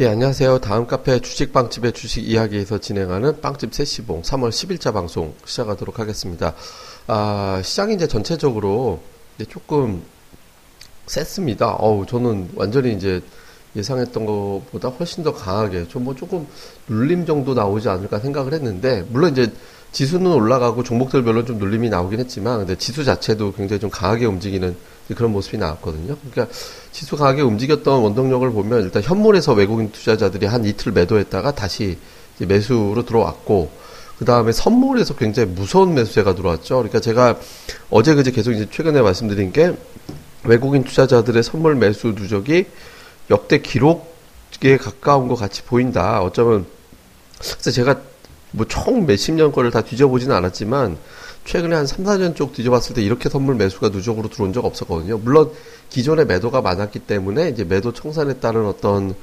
예, 안녕하세요. 다음 카페 주식빵집의 주식 이야기에서 진행하는 빵집 세시봉 3월 10일자 방송 시작하도록 하겠습니다. 아, 시장이 이제 전체적으로 이제 조금 셌습니다. 어우, 저는 완전히 이제 예상했던 것보다 훨씬 더 강하게, 좀 뭐 조금 눌림 정도 나오지 않을까 생각을 했는데, 물론 이제 지수는 올라가고 종목들별로 좀 눌림이 나오긴 했지만, 근데 지수 자체도 굉장히 좀 강하게 움직이는 그런 모습이 나왔거든요. 그러니까 지수 강하게 움직였던 원동력을 보면 일단 현물에서 외국인 투자자들이 한 이틀 매도했다가 다시 매수로 들어왔고 그 다음에 선물에서 굉장히 무서운 매수세가 들어왔죠. 그러니까 제가 어제 그제 계속 이제 최근에 말씀드린 게 외국인 투자자들의 선물 매수 누적이 역대 기록에 가까운 것 같이 보인다. 어쩌면 제가 뭐 총 몇십 년 거를 다 뒤져보지는 않았지만 최근에 한 3, 4년 쪽 뒤져봤을 때 이렇게 선물 매수가 누적으로 들어온 적 없었거든요. 물론 기존에 매도가 많았기 때문에 이제 매도 청산에 따른 어떤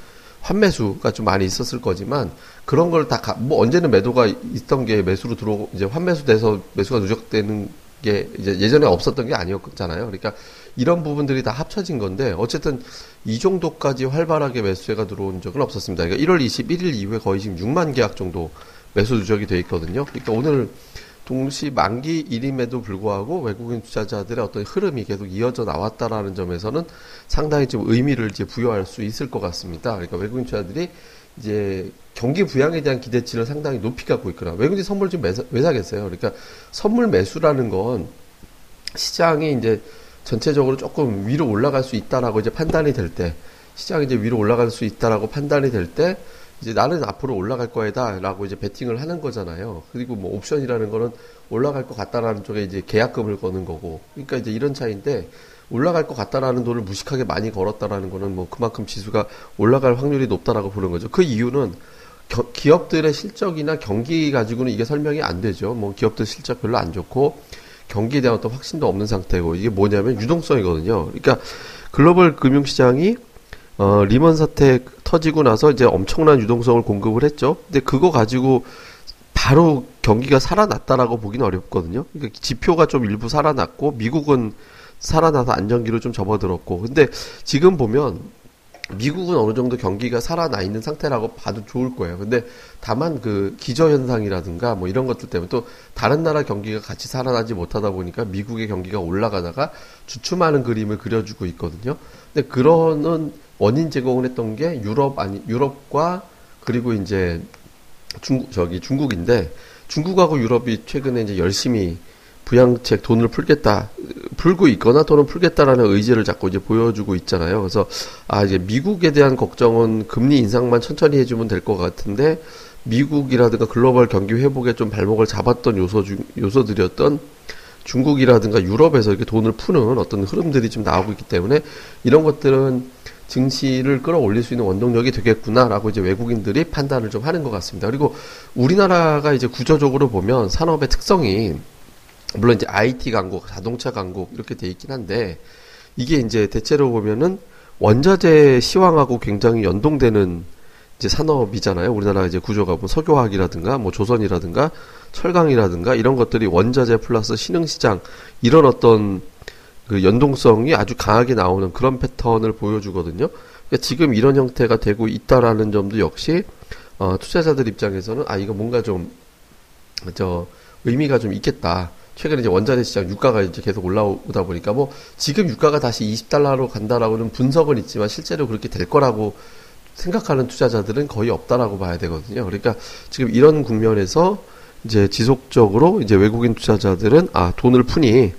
환매수가 좀 많이 있었을 거지만 그런 걸 다 뭐 언제는 매도가 있던 게 매수로 들어오고 이제 환매수 돼서 매수가 누적되는 게 이제 예전에 없었던 게 아니었잖아요. 그러니까 이런 부분들이 다 합쳐진 건데 어쨌든 이 정도까지 활발하게 매수세가 들어온 적은 없었습니다. 그러니까 1월 21일 이후에 거의 지금 6만 계약 정도 매수 누적이 돼 있거든요. 그러니까 오늘 동시 만기 일임에도 불구하고 외국인 투자자들의 어떤 흐름이 계속 이어져 나왔다라는 점에서는 상당히 좀 의미를 이제 부여할 수 있을 것 같습니다. 그러니까 외국인 투자들이 이제 경기 부양에 대한 기대치를 상당히 높이 갖고 있거나 외국인 선물 좀 매사, 왜 사겠어요? 그러니까 선물 매수라는 건 시장이 이제 전체적으로 조금 위로 올라갈 수 있다라고 이제 판단이 될 때 시장이 이제 위로 올라갈 수 있다라고 판단이 될 때 이제 나는 앞으로 올라갈 거에다라고 이제 베팅을 하는 거잖아요. 그리고 뭐 옵션이라는 거는 올라갈 것 같다라는 쪽에 이제 계약금을 거는 거고. 그러니까 이제 이런 차이인데 올라갈 것 같다라는 돈을 무식하게 많이 걸었다라는 거는 뭐 그만큼 지수가 올라갈 확률이 높다라고 보는 거죠. 그 이유는 겨, 기업들의 실적이나 경기 가지고는 이게 설명이 안 되죠. 뭐 기업들 실적 별로 안 좋고 경기에 대한 어떤 확신도 없는 상태고 이게 뭐냐면 유동성이거든요. 그러니까 글로벌 금융시장이 어, 리먼 사태 터지고 나서 이제 엄청난 유동성을 공급을 했죠. 근데 그거 가지고 바로 경기가 살아났다라고 보기는 어렵거든요. 그러니까 지표가 좀 일부 살아났고 미국은 살아나서 안정기로 좀 접어들었고 근데 지금 보면 미국은 어느 정도 경기가 살아나 있는 상태라고 봐도 좋을 거예요. 근데 다만 그 기저 현상이라든가 뭐 이런 것들 때문에 또 다른 나라 경기가 같이 살아나지 못하다 보니까 미국의 경기가 올라가다가 주춤하는 그림을 그려주고 있거든요. 근데 그러는 원인 제공을 했던 게 유럽 아니 유럽과 그리고 이제 중국 저기 중국인데 중국하고 유럽이 최근에 이제 열심히 부양책 돈을 풀겠다 풀고 있거나 돈을 풀겠다라는 의지를 자꾸 이제 보여주고 있잖아요. 그래서 아 이제 미국에 대한 걱정은 금리 인상만 천천히 해주면 될 것 같은데 미국이라든가 글로벌 경기 회복에 좀 발목을 잡았던 요소 중 요소들이었던 중국이라든가 유럽에서 이렇게 돈을 푸는 어떤 흐름들이 좀 나오고 있기 때문에 이런 것들은 증시를 끌어올릴 수 있는 원동력이 되겠구나라고 이제 외국인들이 판단을 좀 하는 것 같습니다. 그리고 우리나라가 이제 구조적으로 보면 산업의 특성이 물론 이제 IT 강국, 자동차 강국 이렇게 돼 있긴 한데 이게 이제 대체로 보면은 원자재 시황하고 굉장히 연동되는 이제 산업이잖아요. 우리나라 이제 구조가 뭐 석유화학이라든가 뭐 조선이라든가 철강이라든가 이런 것들이 원자재 플러스 신흥시장 이런 어떤 그 연동성이 아주 강하게 나오는 그런 패턴을 보여주거든요. 그러니까 지금 이런 형태가 되고 있다라는 점도 역시 어, 투자자들 입장에서는 아 이거 뭔가 좀 저 의미가 좀 있겠다. 최근에 이제 원자재 시장 유가가 이제 계속 올라오다 보니까 뭐 지금 유가가 다시 20달러로 간다라고는 분석은 있지만 실제로 그렇게 될 거라고 생각하는 투자자들은 거의 없다라고 봐야 되거든요. 그러니까 지금 이런 국면에서 이제 지속적으로 이제 외국인 투자자들은 아 돈을 푸니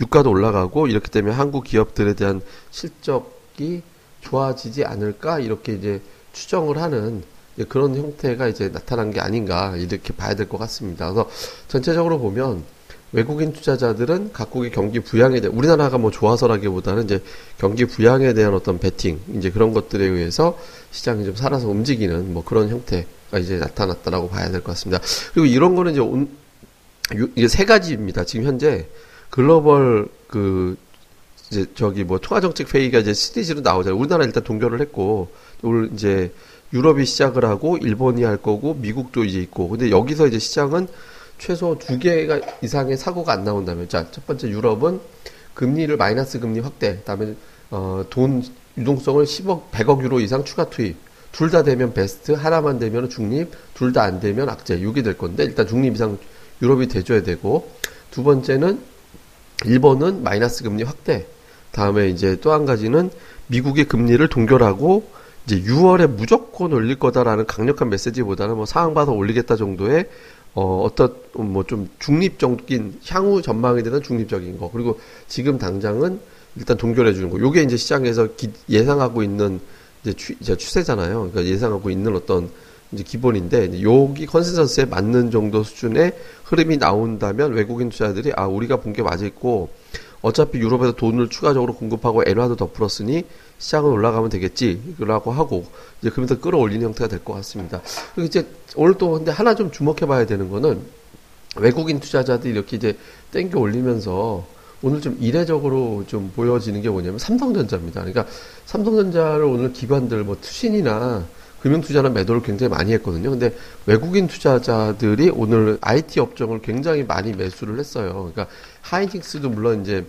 유가도 올라가고 이렇기 때문에 한국 기업들에 대한 실적이 좋아지지 않을까 이렇게 이제 추정을 하는 그런 형태가 이제 나타난 게 아닌가 이렇게 봐야 될 것 같습니다. 그래서 전체적으로 보면 외국인 투자자들은 각국의 경기 부양에 대해 우리나라가 뭐 좋아서라기보다는 이제 경기 부양에 대한 어떤 베팅 이제 그런 것들에 의해서 시장이 좀 살아서 움직이는 뭐 그런 형태가 이제 나타났다라고 봐야 될 것 같습니다. 그리고 이런 거는 이제 온, 이게 세 가지입니다. 지금 현재 글로벌 그 이제 저기 뭐 통화정책 회의가 이제 시리즈로 나오잖아요. 우리나라 일단 동결을 했고 오늘 이제 유럽이 시작을 하고 일본이 할 거고 미국도 이제 있고 근데 여기서 이제 시장은 최소 두 개가 이상의 사고가 안 나온다면 자첫 번째 유럽은 금리를 마이너스 금리 확대 그다음에 어, 돈 유동성을 10억 100억 유로 이상 추가 투입 둘 다 되면 베스트, 하나만 되면 중립, 둘 다 안 되면 악재. 이게 될 건데 일단 중립 이상 유럽이 돼줘야 되고 두 번째는 일본은 마이너스 금리 확대. 다음에 이제 또 한 가지는 미국의 금리를 동결하고 이제 6월에 무조건 올릴 거다라는 강력한 메시지보다는 뭐 상황 봐서 올리겠다 정도의 어, 어떤 뭐 좀 중립적인 향후 전망에 대한 중립적인 거 그리고 지금 당장은 일단 동결해 주는 거. 요게 이제 시장에서 기, 예상하고 있는 이제, 추, 이제 추세잖아요. 그러니까 예상하고 있는 어떤 이제 기본인데 이제 여기 컨센서스에 맞는 정도 수준의 흐름이 나온다면 외국인 투자들이 아 우리가 본 게 맞았고 어차피 유럽에서 돈을 추가적으로 공급하고 엔화도 더 풀었으니 시장은 올라가면 되겠지라고 하고 이제 그러면서 끌어올리는 형태가 될 것 같습니다. 그리고 이제 오늘 또 근데 하나 좀 주목해봐야 되는 거는 외국인 투자자들이 이렇게 이제 땡겨 올리면서 오늘 좀 이례적으로 좀 보여지는 게 뭐냐면 삼성전자입니다. 그러니까 삼성전자를 오늘 기관들 뭐 투신이나 금융 투자는 매도를 굉장히 많이 했거든요. 근데 외국인 투자자들이 오늘 IT 업종을 굉장히 많이 매수를 했어요. 그러니까 하이닉스도 물론 이제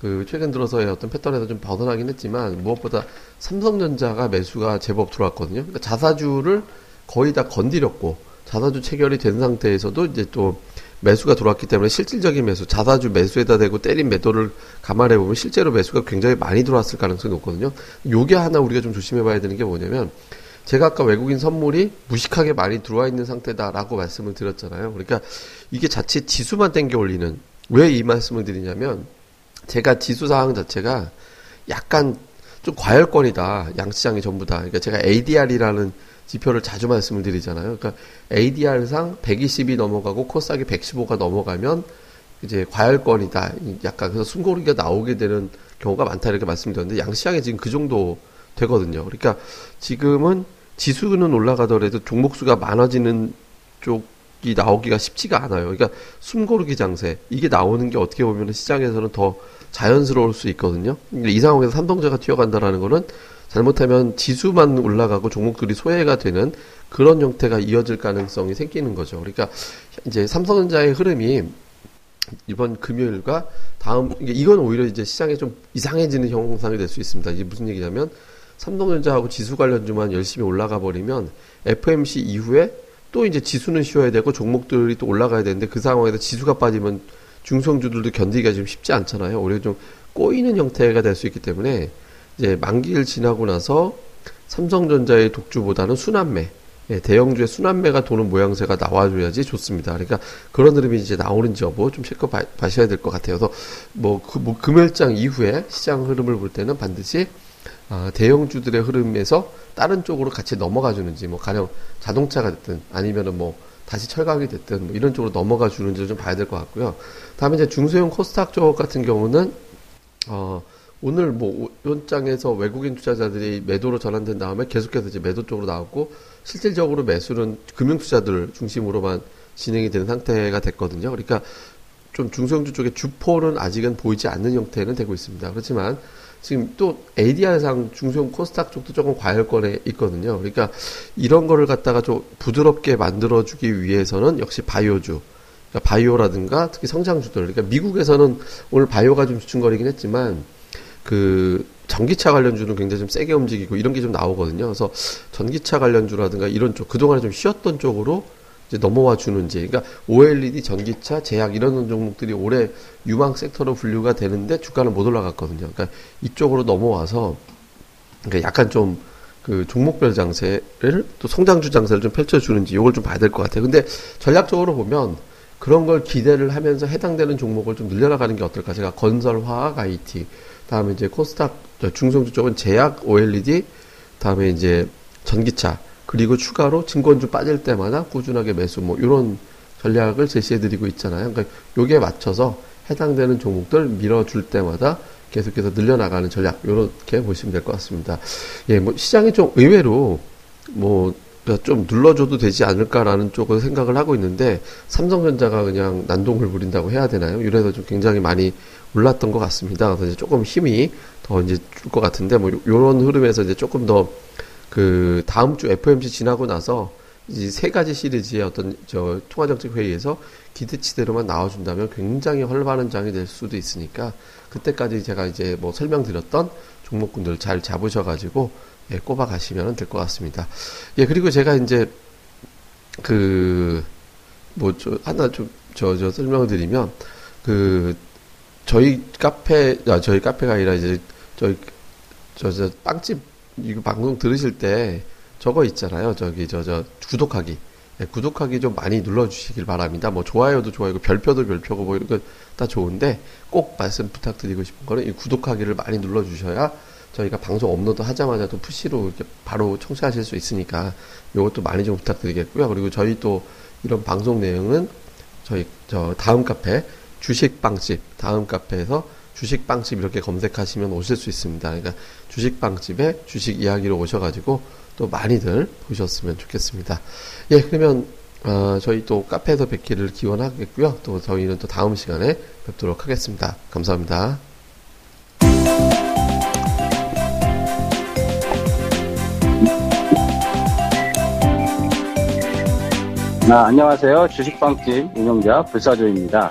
그 최근 들어서의 어떤 패턴에서 좀 벗어나긴 했지만 무엇보다 삼성전자가 매수가 제법 들어왔거든요. 그러니까 자사주를 거의 다 건드렸고 자사주 체결이 된 상태에서도 이제 또 매수가 들어왔기 때문에 실질적인 매수, 자사주 매수에다 대고 때린 매도를 감안해 보면 실제로 매수가 굉장히 많이 들어왔을 가능성이 높거든요. 요게 하나 우리가 좀 조심해 봐야 되는 게 뭐냐면 제가 아까 외국인 선물이 무식하게 많이 들어와 있는 상태다라고 말씀을 드렸잖아요. 그러니까 이게 자칫 지수만 땡겨 올리는 왜 이 말씀을 드리냐면 제가 지수 상황 자체가 약간 좀 과열권이다. 양시장이 전부 다. 그러니까 제가 ADR이라는 지표를 자주 말씀을 드리잖아요. 그러니까 ADR상 120이 넘어가고 코스닥이 115가 넘어가면 이제 과열권이다. 약간 그래서 숨고르기가 나오게 되는 경우가 많다 이렇게 말씀드렸는데 양시장에 지금 그 정도 되거든요. 그러니까 지금은 지수는 올라가더라도 종목 수가 많아지는 쪽이 나오기가 쉽지가 않아요. 그러니까 숨고르기 장세 이게 나오는 게 어떻게 보면 시장에서는 더 자연스러울 수 있거든요. 이 상황에서 삼성자가 튀어간다라는 거는 잘못하면 지수만 올라가고 종목들이 소외가 되는 그런 형태가 이어질 가능성이 생기는 거죠. 그러니까 이제 삼성전자의 흐름이 이번 금요일과 다음 이건 오히려 이제 시장에 좀 이상해지는 형상이 될 수 있습니다. 이게 무슨 얘기냐면 삼성전자하고 지수 관련주만 열심히 올라가 버리면 FMC 이후에 또 이제 지수는 쉬어야 되고 종목들이 또 올라가야 되는데 그 상황에서 지수가 빠지면 중성주들도 견디기가 좀 쉽지 않잖아요. 오히려 좀 꼬이는 형태가 될 수 있기 때문에 이제 만기를 지나고 나서 삼성전자의 독주보다는 순환매, 예, 대형주의 순환매가 도는 모양새가 나와줘야지 좋습니다. 그러니까 그런 흐름이 이제 나오는지 여부 좀 체크 봐, 봐셔야 될 것 같아요. 그래서 뭐, 그, 뭐 금요일장 이후에 시장 흐름을 볼 때는 반드시 아, 대형주들의 흐름에서 다른 쪽으로 같이 넘어가 주는지 뭐 가령 자동차가 됐든 아니면은 뭐 다시 철강이 됐든 뭐 이런 쪽으로 넘어가 주는지 좀 봐야 될 것 같고요. 다음에 이제 중소형 코스닥 쪽 같은 경우는 어 오늘 뭐 원장에서 외국인 투자자들이 매도로 전환된 다음에 계속해서 이제 매도 쪽으로 나왔고 실질적으로 매수는 금융 투자들 중심으로만 진행이 되는 상태가 됐거든요. 그러니까 좀 중소형주 쪽에 주포는 아직은 보이지 않는 형태는 되고 있습니다. 그렇지만 지금 또 ADR상 중소형 코스닥 쪽도 조금 과열권에 있거든요. 그러니까 이런 거를 갖다가 좀 부드럽게 만들어주기 위해서는 역시 바이오주, 그러니까 바이오라든가 특히 성장주들. 그러니까 미국에서는 오늘 바이오가 좀 주춤거리긴 했지만 그 전기차 관련주는 굉장히 좀 세게 움직이고 이런 게 좀 나오거든요. 그래서 전기차 관련주라든가 이런 쪽 그동안에 좀 쉬었던 쪽으로 이제 넘어와 주는지. 그러니까 OLED, 전기차, 제약 이런 종목들이 올해 유망 섹터로 분류가 되는데 주가는 못 올라갔거든요. 그러니까 이쪽으로 넘어와서 그러니까 약간 좀 그 종목별 장세를 또 성장주 장세를 좀 펼쳐주는지 이걸 좀 봐야 될 것 같아요. 근데 전략적으로 보면 그런 걸 기대를 하면서 해당되는 종목을 좀 늘려나가는 게 어떨까? 제가 건설, 화학, IT, 다음에 이제 코스닥 중성주 쪽은 제약, OLED, 다음에 이제 전기차, 그리고 추가로 증권주 빠질 때마다 꾸준하게 매수, 뭐, 이런 전략을 제시해 드리고 있잖아요. 그러니까 요게 맞춰서 해당되는 종목들 밀어줄 때마다 계속해서 늘려나가는 전략, 요렇게 보시면 될 것 같습니다. 예, 뭐, 시장이 좀 의외로, 뭐, 좀 눌러줘도 되지 않을까라는 쪽을 생각을 하고 있는데, 삼성전자가 그냥 난동을 부린다고 해야 되나요? 이래서 좀 굉장히 많이 올랐던 것 같습니다. 그래서 이제 조금 힘이 더 이제 줄 것 같은데 뭐 요런 흐름에서 이제 조금 더 그 다음 주 FMC 지나고 나서 이 세 가지 시리즈의 어떤 저 통화정책 회의에서 기대치대로만 나와준다면 굉장히 헐반한 장이 될 수도 있으니까 그때까지 제가 이제 뭐 설명드렸던 종목군들 잘 잡으셔가지고 예, 꼽아 가시면 될 것 같습니다. 예, 그리고 제가 이제 그 뭐 저 하나 좀 저저 설명을 드리면 그 저희 카페 아 저희 카페가 아니라 이제 저희 저저 빵집 이거 방송 들으실 때 저거 있잖아요. 저기 저 저 구독하기. 예, 구독하기 좀 많이 눌러주시길 바랍니다. 뭐 좋아요도 좋아요고 별표도 별표고 뭐 이런 거 다 좋은데 꼭 말씀 부탁드리고 싶은 거는 이 구독하기를 많이 눌러주셔야 저희가 방송 업로드 하자마자 또 푸시로 이렇게 바로 청취하실 수 있으니까 이것도 많이 좀 부탁드리겠고요. 그리고 저희 또 이런 방송 내용은 저희 저 다음 카페 주식 빵집 다음 카페에서 주식 빵집 이렇게 검색하시면 오실 수 있습니다. 그러니까 주식 빵집에 주식 이야기로 오셔가지고 또 많이들 보셨으면 좋겠습니다. 예, 그러면 어, 저희 또 카페에서 뵙기를 기원하겠고요. 또 저희는 또 다음 시간에 뵙도록 하겠습니다. 감사합니다. 아, 안녕하세요. 주식방집 운영자 불사조입니다.